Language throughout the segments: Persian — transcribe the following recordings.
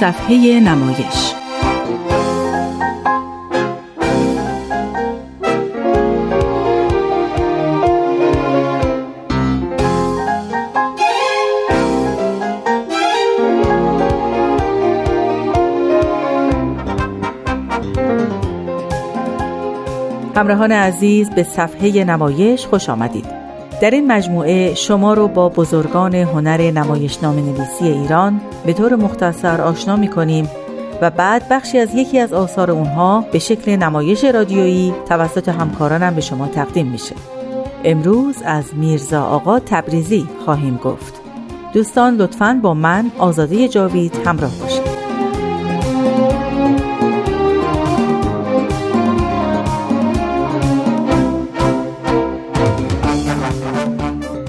صفحه نمایش. همراهان عزیز به صفحه نمایش خوش آمدید. در این مجموعه شما رو با بزرگان هنر نمایشنامه نویسی ایران به طور مختصر آشنا می کنیم و بعد بخشی از یکی از آثار اونها به شکل نمایش رادیویی توسط همکارانم به شما تقدیم میشه. امروز از میرزا آقا تبریزی خواهیم گفت. دوستان لطفاً با من آزاده جاوید همراه باشید.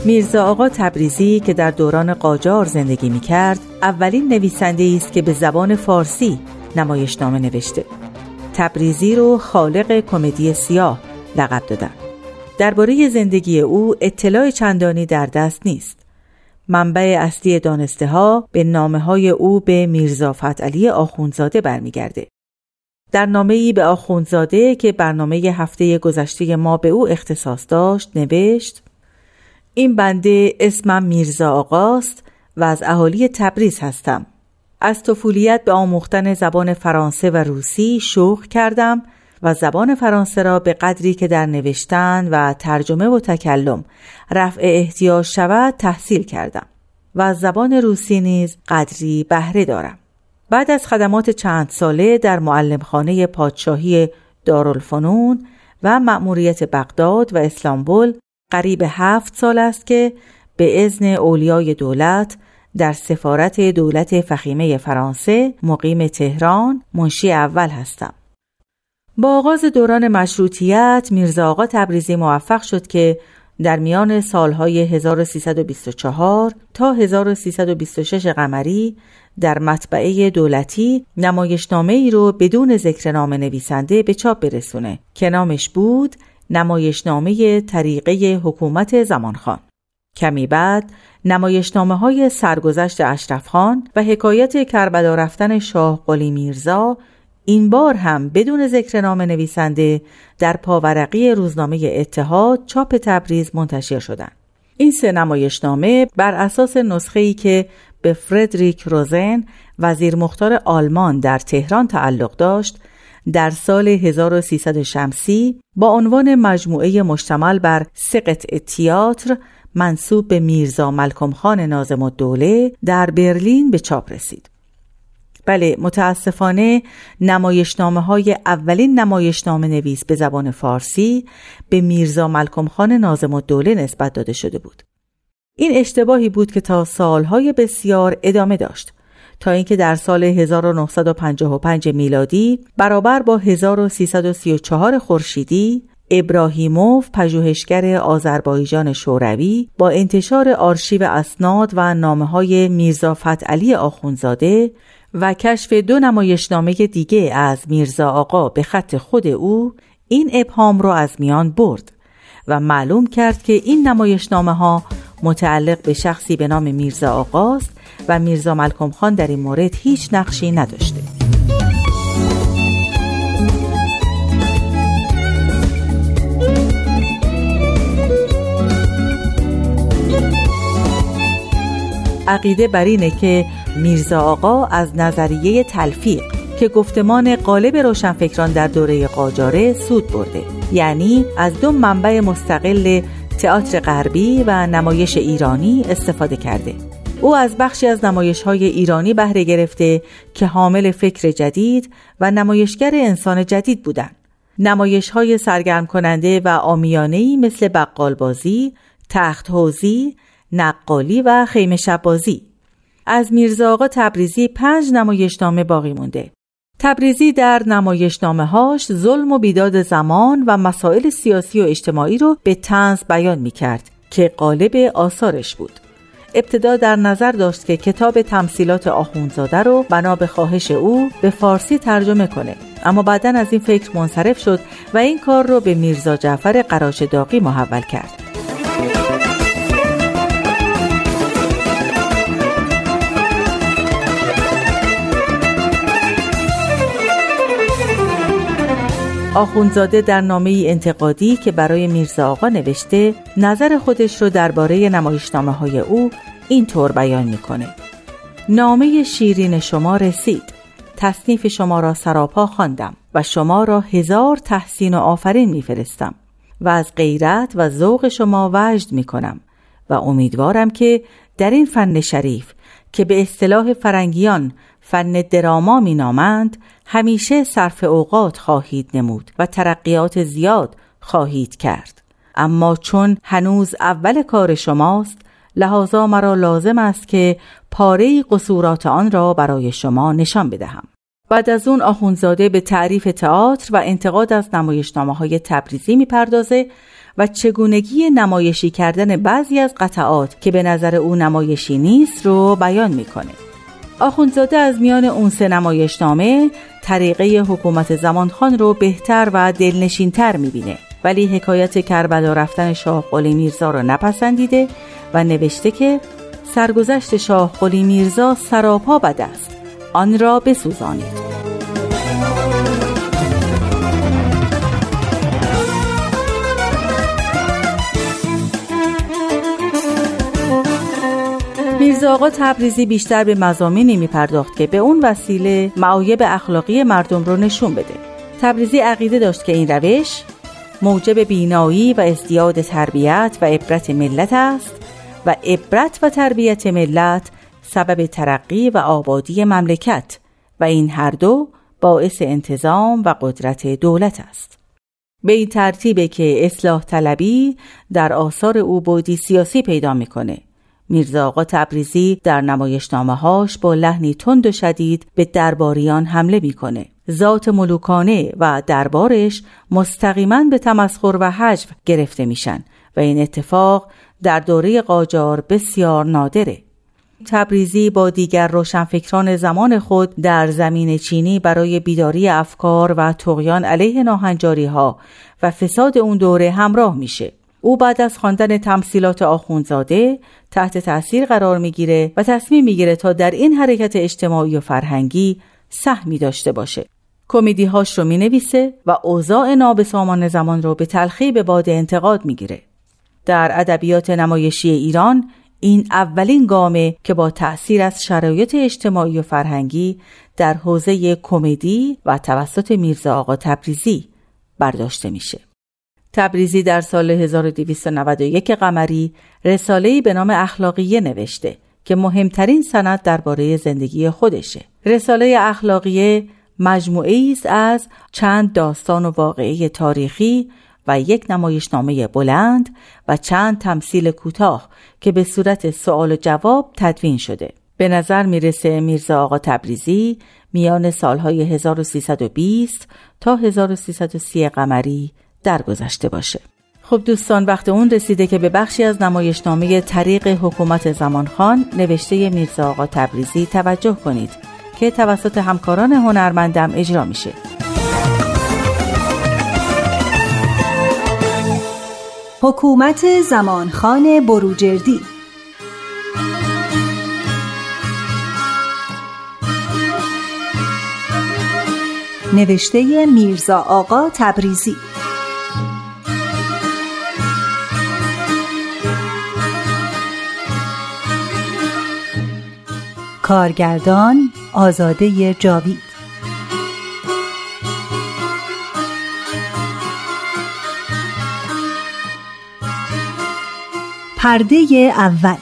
میرزا آقا تبریزی که در دوران قاجار زندگی می کرد اولین نویسنده است که به زبان فارسی نمایشنامه نوشته. تبریزی رو خالق کمدی سیاه لقب دادن. درباره زندگی او اطلاع چندانی در دست نیست. منبع اصلی دانسته ها به نامه های او به میرزا فتعلی آخونزاده برمیگرده. در نامه ای به آخونزاده که برنامه هفته گذشته ما به او اختصاص داشت نوشت این بنده اسمم میرزا آقاست و از اهالی تبریز هستم. از طفولیت به آموختن زبان فرانسه و روسی شوق کردم و زبان فرانسه را به قدری که در نوشتن و ترجمه و تکلم رفع احتیاج شود تحصیل کردم و از زبان روسی نیز قدری بهره دارم. بعد از خدمات چند ساله در معلمخانه پادشاهی دارالفنون و مأموریت بغداد و اسلامبول قریب هفت سال است که به ازن اولیای دولت در سفارت دولت فخیمه فرانسه مقیم تهران منشی اول هستم. با آغاز دوران مشروطیت میرزا آقا تبریزی موفق شد که در میان سالهای 1324 تا 1326 قمری در مطبعه دولتی نمایشنامه ای رو بدون ذکر نام نویسنده به چاپ برسونه که نامش بود نمایشنامه طریقه حکومت زمانخان کمی بعد نمایشنامه های سرگذشت اشرف خان و حکایت کربلا رفتن شاه قلی میرزا این بار هم بدون ذکر نام نویسنده در پاورقی روزنامه اتحاد چاپ تبریز منتشر شدند. این سه نمایشنامه بر اساس نسخه ای که به فردریک روزن وزیر مختار آلمان در تهران تعلق داشت در سال 1300 شمسی با عنوان مجموعه مشتمل بر سه قطعه تیاتر منصوب به میرزا ملکم خان نازم الدوله در برلین به چاپ رسید. بله متاسفانه نمایشنامه های اولین نمایشنامه نویس به زبان فارسی به میرزا ملکم خان نازم الدوله نسبت داده شده بود. این اشتباهی بود که تا سالهای بسیار ادامه داشت. تا اینکه در سال 1955 میلادی برابر با 1334 خورشیدی ابراهیموف پژوهشگر آذربایجان شوروی با انتشار آرشیو اسناد و نامه های میرزا فتعلی آخونزاده و کشف دو نمایشنامه دیگه از میرزا آقا به خط خود او این ابهام را از میان برد و معلوم کرد که این نمایشنامه ها متعلق به شخصی به نام میرزا آقاست و میرزا ملکم خان در این مورد هیچ نقشی نداشته. عقیده بر اینه که میرزا آقا از نظریه تلفیق که گفتمان قالب روشنفکران در دوره قاجاره سود برده. یعنی از دو منبع مستقل تئاتر غربی و نمایش ایرانی استفاده کرده او از بخشی از نمایش های ایرانی بهره گرفته که حامل فکر جدید و نمایشگر انسان جدید بودند. نمایش های سرگرم کننده و آمیانهی مثل بقالبازی، تخت حوزی، نقالی و خیمه شبازی. از میرزا آقا تبریزی پنج نمایشنامه باقی مونده. تبریزی در نمایشنامه هاش ظلم و بیداد زمان و مسائل سیاسی و اجتماعی رو به تنز بیان می کرد که قالب آثارش بود. ابتدا در نظر داشت که کتاب تمثیلات آخونزاده رو بنا به خواهش او به فارسی ترجمه کنه اما بعدا از این فکر منصرف شد و این کار رو به میرزا جعفر قراش داقی محول کرد آخونزاده در نامه انتقادی که برای میرزا آقا نوشته نظر خودش رو درباره نمایشنامه های او اینطور بیان می‌کنه. نامه شیرین شما رسید. تصنیف شما را سراپا خواندم و شما را هزار تحسین و آفرین میفرستم و از غیرت و ذوق شما وجد می کنم و امیدوارم که در این فن شریف که به اصطلاح فرنگیان فن دراما می نامند همیشه صرف اوقات خواهید نمود و ترقیات زیاد خواهید کرد اما چون هنوز اول کار شماست لحاظا مرا لازم است که پاره قصورات آن را برای شما نشان بدهم بعد از اون آخونزاده به تعریف تئاتر و انتقاد از نمایشنامه های تبریزی می‌پردازه و چگونگی نمایشی کردن بعضی از قطعات که به نظر او نمایشی نیست رو بیان می‌کنه. آخونزاده از میان اون سه نمایشنامه طریقه حکومت زمانخان رو بهتر و دلنشینتر می‌بینه. ولی حکایت کربلا رفتن شاه قلی میرزا رو نپسندیده و نوشته که سرگذشت شاه قلی میرزا سراپا بد است. آن را بسوزانید. میرزا آقا تبریزی بیشتر به مزامینی می پرداخت که به اون وسیله معایب اخلاقی مردم رو نشون بده تبریزی عقیده داشت که این روش موجب بینایی و ازدیاد تربیت و عبرت ملت است و عبرت و تربیت ملت سبب ترقی و آبادی مملکت و این هر دو باعث انتظام و قدرت دولت است. به این ترتیبه که اصلاح طلبی در آثار او بودی سیاسی پیدا می‌کنه. میرزا آقا تبریزی در نمایشنامه هاش با لحنی تند و شدید به درباریان حمله می‌کنه. ذات ملوکانه و دربارش مستقیما به تمسخر و حجو گرفته میشن و این اتفاق در دوره قاجار بسیار نادره. تبریزی با دیگر روشنفکران زمان خود در زمین چینی برای بیداری افکار و تقیان علیه ناهنجاری ها و فساد اون دوره همراه میشه. او بعد از خواندن تمثیلات آخونزاده تحت تاثیر قرار می‌گیره و تصمیم می‌گیره تا در این حرکت اجتماعی و فرهنگی سهمی داشته باشه. کمدی هاش رو می‌نویسه و اوضاع نابسامان زمان رو به تلخی به باد انتقاد می‌گیره. در ادبیات نمایشی ایران این اولین گامه که با تأثیر از شرایط اجتماعی و فرهنگی در حوزه کمدی و توسط میرزا آقا تبریزی برداشته میشه. تبریزی در سال 1291 قمری رساله‌ای به نام اخلاقیه نوشته که مهمترین سند درباره زندگی خودشه. رساله اخلاقیه مجموعه است از چند داستان و واقعه تاریخی و یک نمایشنامه بلند و چند تمثیل کوتاه که به صورت سوال و جواب تدوین شده. به نظر می‌رسه میرزا آقا تبریزی میان سالهای 1320 تا 1330 قمری درگذشته باشه. خب دوستان وقت اون رسیده که به بخشی از نمایشنامه طریق حکومت زمانخان نوشته میرزا آقا تبریزی توجه کنید که توسط همکاران هنرمندم اجرا میشه. حکومت زمانخان بروجردی نوشته میرزا آقا تبریزی کارگردان آزاده جاوید پرده اول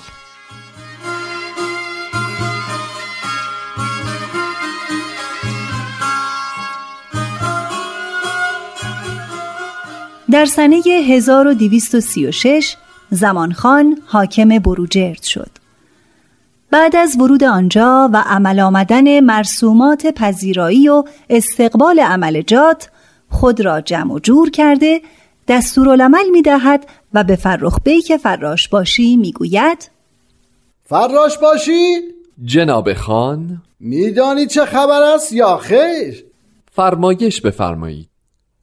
در سنه 1236 زمانخان حاکم بروجرد شد. بعد از ورود آنجا و عمل آمدن مرسومات پذیرایی و استقبال عملجات خود را جمع و جور کرده دستورالعمل می دهد و به فرخ که فراش باشی می گوید فراش باشی؟ جناب خان میدانی چه خبر است یا خیر؟ فرمایش بفرمایید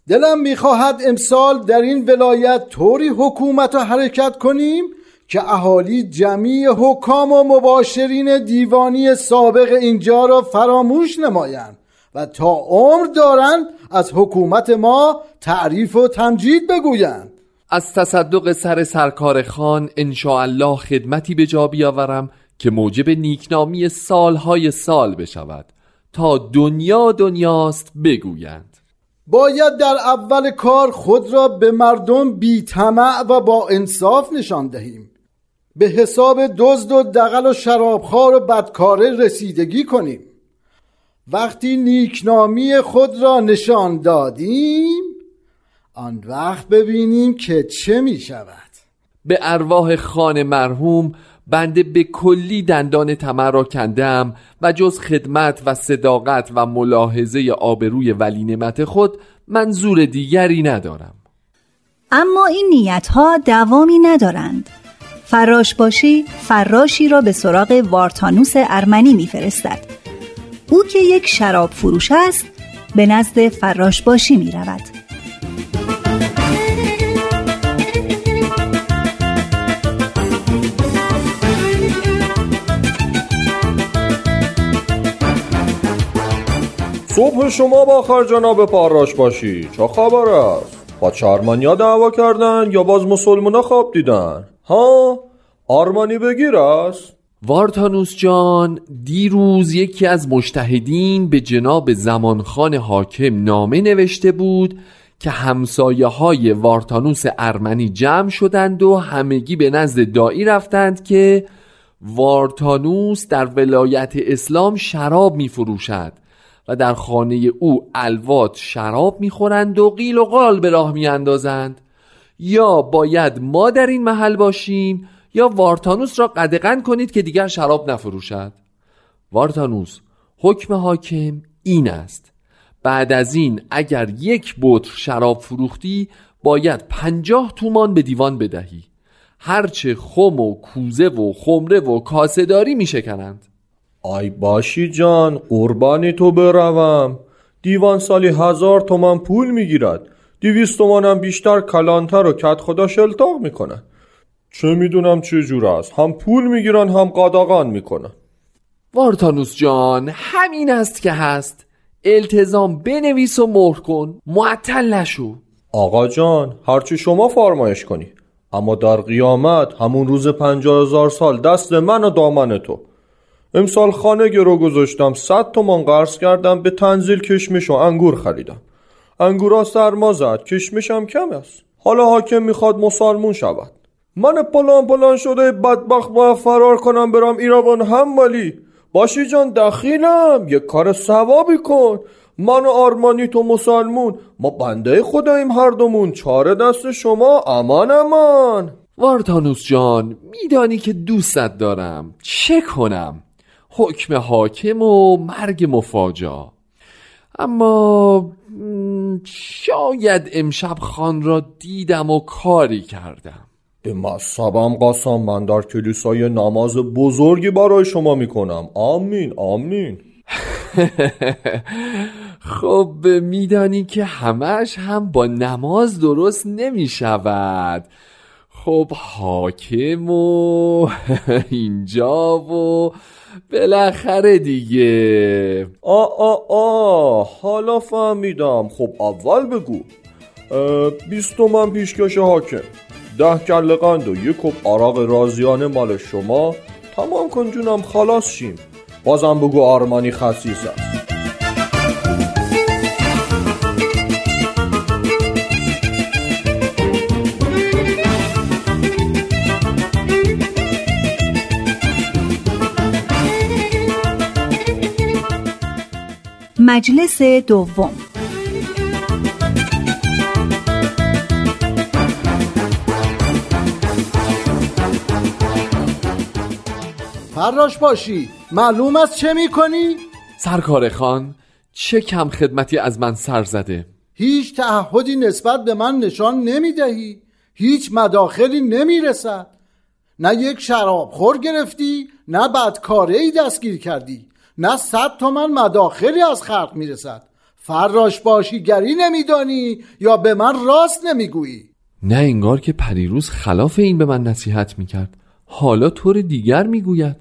دلم می‌خواهد امسال در این ولایت طوری حکومت و حرکت کنیم که اهالی جمعی حکام و مباشرین دیوانی سابق اینجا را فراموش نمایند و تا عمر دارند از حکومت ما تعریف و تمجید بگویند. از تصدق سر سرکار خان الله خدمتی به جا بیاورم که موجب نیکنامی سالهای سال بشود تا دنیا دنیاست بگویند. باید در اول کار خود را به مردم بی و با انصاف نشان دهیم. به حساب دزد و دقل و شرابخوار و بدکاره رسیدگی کنیم. وقتی نیکنامی خود را نشان دادیم آن وقت ببینیم که چه می شود. به ارواح خان مرحوم بنده به کلی دندان تمر را کندم و جز خدمت و صداقت و ملاحظه آبروی ولی نعمت خود منظور دیگری ندارم. اما این نیت ها دوامی ندارند. فراش باشی فراشی را به سراغ وارتانوس ارمنی میفرستد. او که یک شراب فروش است به نزد فراش باشی می رود صبح شما با جناب پاراش باشی. چه خبر است؟ با چارمانیا دعوا کردن یا باز مسلمونا خواب دیدن؟ ها آرمانی بگیر است وارتانوس جان دیروز یکی از مشتهدین به جناب زمانخان حاکم نامه نوشته بود که همسایه های وارتانوس ارمنی جمع شدند و همگی به نزد دایی رفتند که وارتانوس در ولایت اسلام شراب می فروشد و در خانه او الوات شراب می‌خورند و قیل و قال به راه میاندازند. یا باید ما در این محل باشیم یا وارتانوس را قدغن کنید که دیگر شراب نفروشد؟ وارتانوس حکم حاکم این است. بعد از این اگر یک بطر شراب فروختی باید پنجاه تومان به دیوان بدهی. هرچه خم و کوزه و خمره و کاسه داری می شکنند آی باشی جان قربانی تو بروم. دیوان سالی هزار تومن پول می‌گیرد. دیویست تومنم بیشتر کلانتر و کت خدا شلتاق می‌کنه. چه می‌دونم چه جور است. هم پول می‌گیرن هم قاداغان می‌کنن. وارتانوس جان همین است که هست. التزام بنویس و مهر کن. معطل نشو. آقا جان هرچی شما فرمایش کنی. اما در قیامت همون روز پنجاه هزار سال دست من و دامن تو. امسال خانه گرو گذاشتم صد تومان قرض کردم به تنزیل کشمش و انگور خریدم. انگورا سرما زد کشمشم کم است. حالا حاکم می‌خواد مسالمون شود. من پلان پلان شده بدبخت باید فرار کنم برم ایران هموالی باشی جان دخیلم. یک کار ثوابی کن. من و آرمانی تو مسلمون. ما بنده خداییم هر دومون. چاره دست شما امان امان. وارتانوس جان میدانی که دوستت دارم. چه کنم؟ حکم حاکم و مرگ مفاجا. اما شاید امشب خان را دیدم و کاری کردم. به مصابم قسم من در کلیسای نماز بزرگی برای شما می‌کنم. آمین آمین. خب میدانی که همش هم با نماز درست نمی‌شود. خب حاکم و اینجا و بالاخره دیگه. آ آ آ حالا فهمیدم. خب اول بگو. بیست من پیشکش حاکم. ده کل قند و یک کپ عراق رازیانه مال شما. تمام کن جونم خلاص شیم. بازم بگو آرمانی خصیص است. مجلس دوم. فراش باشی. معلوم است چه می‌کنی؟ سرکار خان چه کم خدمتی از من سر زده. هیچ تعهدی نسبت به من نشان نمی‌دهی. هیچ مداخلی نمی‌رسد. نه یک شراب خور گرفتی نه بدکاره ای دستگیر کردی. نه صد تومن مداخلی از خلق می‌رسد. فراش باشی گری نمیدانی یا به من راست نمی‌گویی. نه انگار که پریروز خلاف این به من نصیحت می‌کرد. حالا طور دیگر می‌گوید.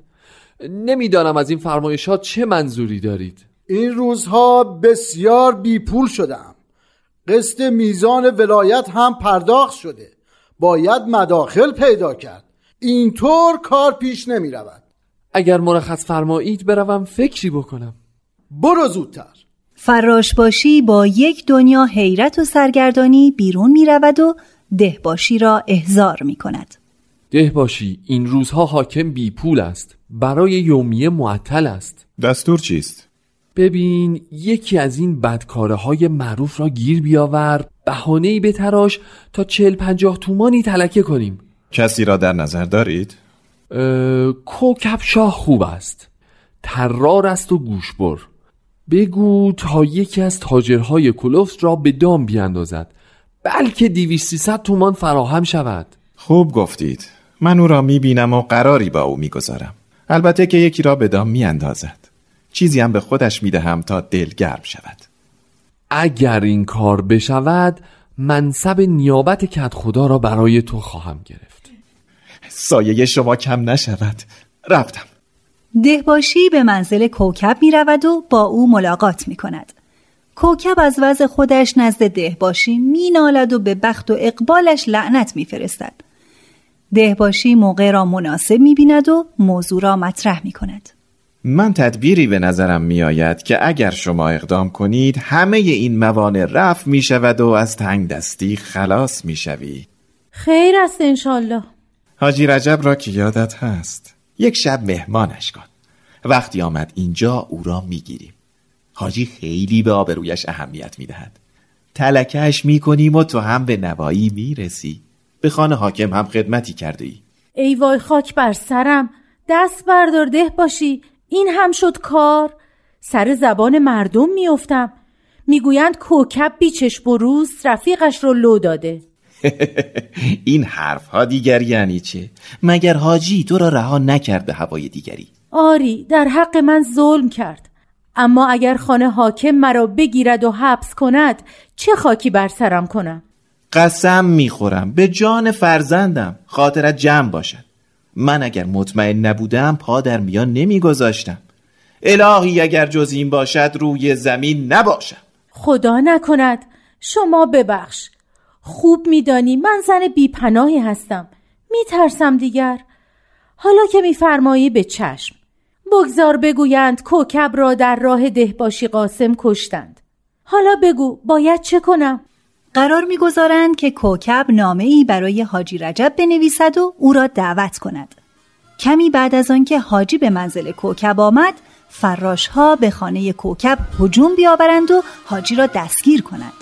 نمی‌دانم از این فرمایشات چه منظوری دارید. این روزها بسیار بیپول شدم قسط میزان ولایت هم پرداخت شده. باید مداخل پیدا کرد. اینطور کار پیش نمی رود اگر مرخص فرمایید بروم فکری بکنم. برو زودتر. فراش باشی با یک دنیا حیرت و سرگردانی بیرون می رود و دهباشی را احزار می کند دهباشی این روزها حاکم بی پول است برای یومیه معطل است. دستور چیست؟ ببین یکی از این بدکاره های معروف را گیر بیاور بهانه به بتراش تا چل پنجاه تومانی تلکه کنیم. کسی را در نظر دارید؟ کوکب شاه خوب است. ترار است و گوشبر بگو تا یکی از تاجرهای کلوفت را به دام بیاندازد. بلکه دیویستی تومان فراهم شود. خوب گفتید. من او را می‌بینم و قراری با او می‌گذارم. البته که یکی را به دام میاندازد. چیزی هم به خودش می‌دهم تا دل گرم شود. اگر این کار بشود منصب نیابت کت خدا را برای تو خواهم گرفت. سایه شما کم نشود رفتم دهباشی به منزل کوکب می رود و با او ملاقات می کند. کوکب از وضع خودش نزد دهباشی می نالد و به بخت و اقبالش لعنت می فرستد. دهباشی موقع را مناسب می بیند و موضوع را مطرح می کند. من تدبیری به نظرم می آید که اگر شما اقدام کنید همه این موانع رفت می شود و از تنگ دستی خلاص می شوی. خیر است انشالله حاجی رجب را که یادت هست. یک شب مهمانش کن. وقتی آمد اینجا او را می گیریم حاجی خیلی به آبرویش اهمیت می دهد تلکش می کنیم و تو هم به نوایی می رسی به خانه حاکم هم خدمتی کرده ای. ای وای خاک بر سرم. دست بردارده باشی. این هم شد کار. سر زبان مردم میافتم. می‌گویند کوکب بیچش بروز رفیقش رو لو داده. این حرف ها دیگری یعنی چه؟ مگر حاجی تو را رها نکرد به هوای دیگری؟ آری در حق من ظلم کرد. اما اگر خانه حاکم مرا بگیرد و حبس کند چه خاکی بر سرم کنم؟ قسم می‌خورم به جان فرزندم خاطرت جمع باشد. من اگر مطمئن نبودم پا در میان نمیگذاشتم. الهی اگر جز این باشد روی زمین نباشم. خدا نکند. شما ببخش. خوب میدانی من زن بیپناهی هستم. میترسم دیگر. حالا که میفرمایی به چشم. بگذار بگویند کوکب را در راه دهباشی قاسم کشتند. حالا بگو باید چه کنم؟ قرار می‌گذارند که کوکب نامه ای برای حاجی رجب بنویسد و او را دعوت کند. کمی بعد از آنکه حاجی به منزل کوکب آمد، فراش ها به خانه کوکب هجوم بیاورند و حاجی را دستگیر کنند.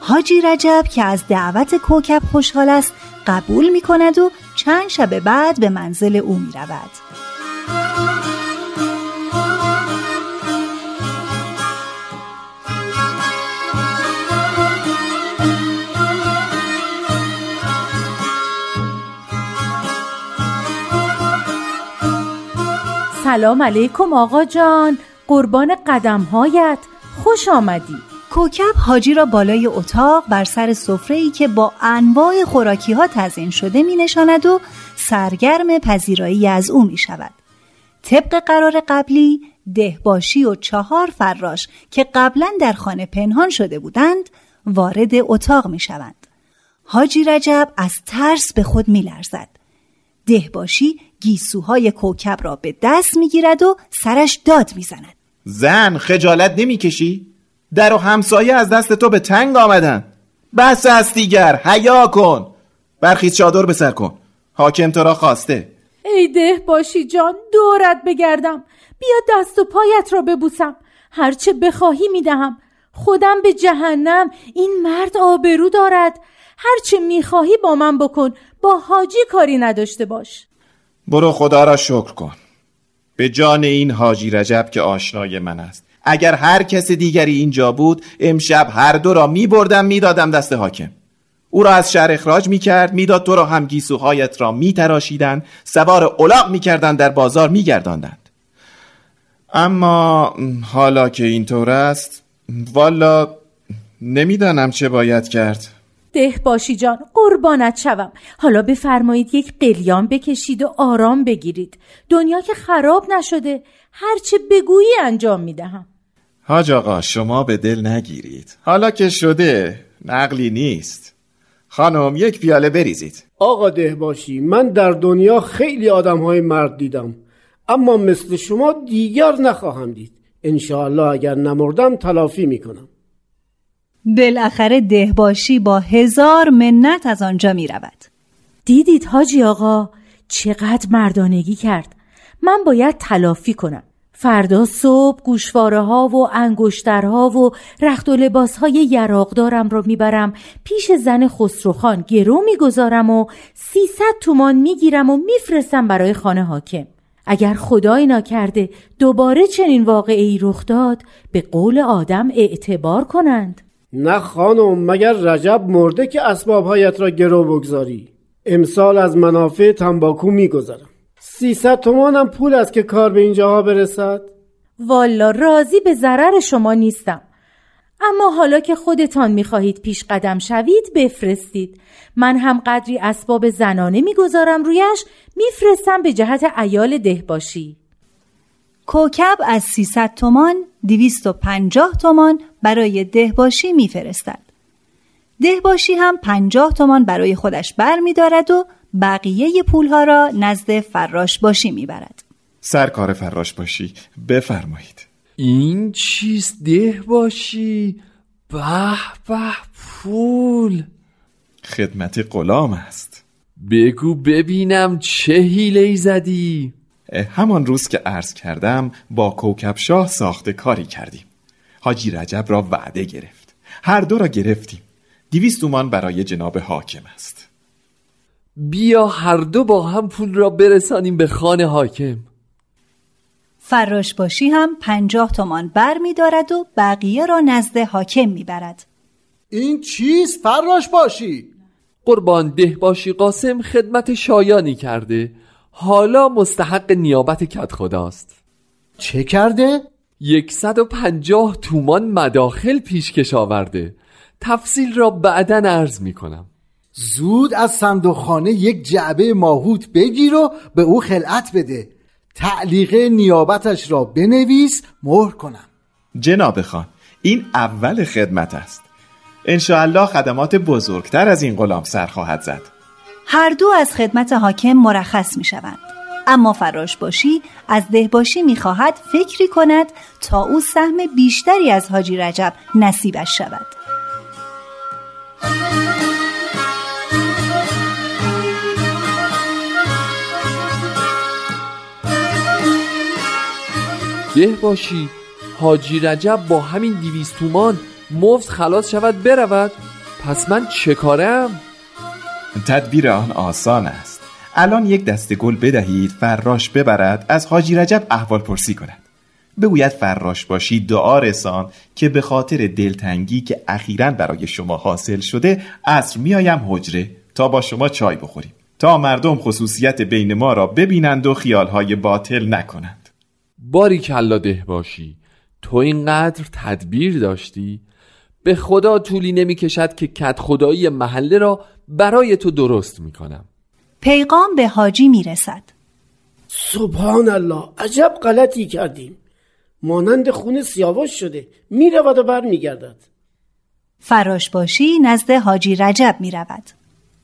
حاجی رجب که از دعوت کوکب خوشحال است قبول می کند و چند شب بعد به منزل او می رود. سلام علیکم آقا جان. قربان قدمهایت. خوش آمدی. کوکب حاجی را بالای اتاق بر سر ای که با انواع خوراکی ها تزین شده می نشاند و سرگرم پذیرایی از او می شود. طبق قرار قبلی دهباشی و چهار فراش که قبلا در خانه پنهان شده بودند وارد اتاق می شوند. حاجی رجب از ترس به خود می لرزد. دهباشی گیسوهای کوکب را به دست می‌گیرد و سرش داد می‌زند زن خجالت نمی‌کشی؟ در و همسایه از دست تو به تنگ آمدن. بس است دیگر حیا کن. برخیز چادر به سر کن. حاکم تو را خواسته. ای ده باشی جان دورت بگردم. بیا دست و پایت را ببوسم. هرچه بخواهی می‌دهم. خودم به جهنم. این مرد آبرو دارد. هرچه می‌خواهی با من بکن. با حاجی کاری نداشته باش. برو خدا را شکر کن. به جان این حاجی رجب که آشنای من است. اگر هر کس دیگری اینجا بود امشب هر دو را می بردم می دادم دست حاکم. او را از شهر اخراج می کرد می‌داد تو را هم گیسوهایت را می تراشیدن سوار اولاق می کردن در بازار می گرداندند اما حالا که اینطور است والا نمی‌دانم چه باید کرد. ده باشی جان قربانت شوم. حالا بفرمایید یک قلیان بکشید و آرام بگیرید. دنیا که خراب نشده. هرچه بگویی انجام می‌دهم. حاج آقا شما به دل نگیرید. حالا که شده نقلی نیست. خانم یک پیاله بریزید. آقا ده باشی من در دنیا خیلی آدم های مرد دیدم. اما مثل شما دیگر نخواهم دید. انشاءالله اگر نمردم تلافی می‌کنم. بالاخره دهباشی با هزار منت از آنجا می رود. دیدید حاجی آقا چقدر مردانگی کرد. من باید تلافی کنم. فردا صبح گوشواره ها و انگشترها و رخت و لباس های یراقدارم رو می‌برم. پیش زن خسروخان گرو می‌گذارم و سیصد تومان می‌گیرم و میفرستم برای خانه حاکم. اگر خدای نکرده دوباره چنین واقعی رخ داد به قول آدم اعتبار کنند. نه خانم مگر رجب مرده که اسبابهایت را گرو بگذاری؟ امسال از منافع تنباکو میگذرم. سیصد تومانم پول است که کار به اینجاها برسد. والا راضی به ضرر شما نیستم. اما حالا که خودتان می‌خواهید پیش قدم شوید بفرستید. من هم قدری اسباب زنانه می‌گذارم رویش میفرستم به جهت ایال دهباشی. کوکب از 300 تومان 250 تومان برای دهباشی میفرستد. دهباشی هم 50 تومان برای خودش بر می دارد و بقیه پولها را نزد فراش باشی می‌برد. سرکار فراش باشی. بفرمایید. این چیست ده باشی؟ به به پول. خدمت غلام است. بگو ببینم چه حیله ای زدی. همان روز که عرض کردم با کوکب شاه ساخته کاری کردیم. حاجی رجب را وعده گرفت. هر دو را گرفتیم. دیویست اومان برای جناب حاکم است. بیا هر دو با هم پول را برسانیم به خانه حاکم فراش باشی هم پنجاه تومان بر می دارد و بقیه را نزد حاکم می برد. این چیست فراش باشی؟ قربان ده باشی قاسم خدمت شایانی کرده حالا مستحق نیابت کت خداست چه کرده؟ یکصد و پنجاه تومان مداخل پیشکش آورده تفصیل را بعدا عرض می کنم زود از صندوقخانه یک جعبه ماهوت بگیر و به او خلعت بده تعلیقه نیابتش را بنویس مهر کنم جناب خان این اول خدمت است انشاءالله خدمات بزرگتر از این غلام سر خواهد زد هر دو از خدمت حاکم مرخص می شوند. اما فراش باشی از دهباشی می خواهد فکری کند تا او سهم بیشتری از حاجی رجب نصیبش شود. ده باشی. حاجی رجب با همین دیویست تومان مفت خلاص شود برود. پس من چه کارم؟ تدبیر آن آسان است. الان یک دسته گل بدهید فراش ببرد از حاجی رجب احوال پرسی کند. بگوید فراش باشی دعا رسان که به خاطر دلتنگی که اخیرا برای شما حاصل شده عصر میایم حجره. تا با شما چای بخوریم. تا مردم خصوصیت بین ما را ببینند و خیالهای باطل نکنند. باری کلا ده باشی. تو اینقدر تدبیر داشتی. به خدا طولی نمی کشد که کت خدایی محله را برای تو درست می کنم پیغام به حاجی می رسد. سبحان الله عجب غلطی کردیم. مانند خون سیاوش شده می رود و بر می گردد فراش باشی نزد حاجی رجب می رود.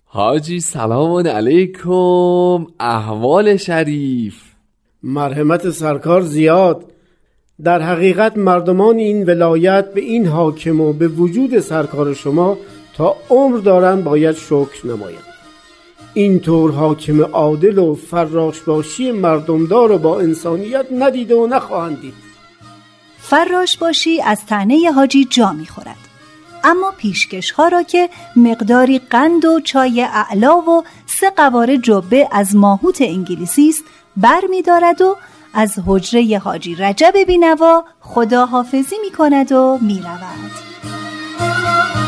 حاجی سلام علیکم احوال شریف. مرحمت سرکار زیاد. در حقیقت مردمان این ولایت به این حاکم و به وجود سرکار شما تا عمر دارند باید شکر نمایند. اینطور حاکم عادل و فراش باشی مردمدار و با انسانیت ندیده و نخواهند دید. فراش باشی از تنه حاجی جا می خورد. اما پیشکش ها را که مقداری قند و چای اعلا و سه قواره جبه از ماهوت انگلیسی است بر می دارد و از حجره حاجی رجب بینوا خداحافظی می کند و می رود.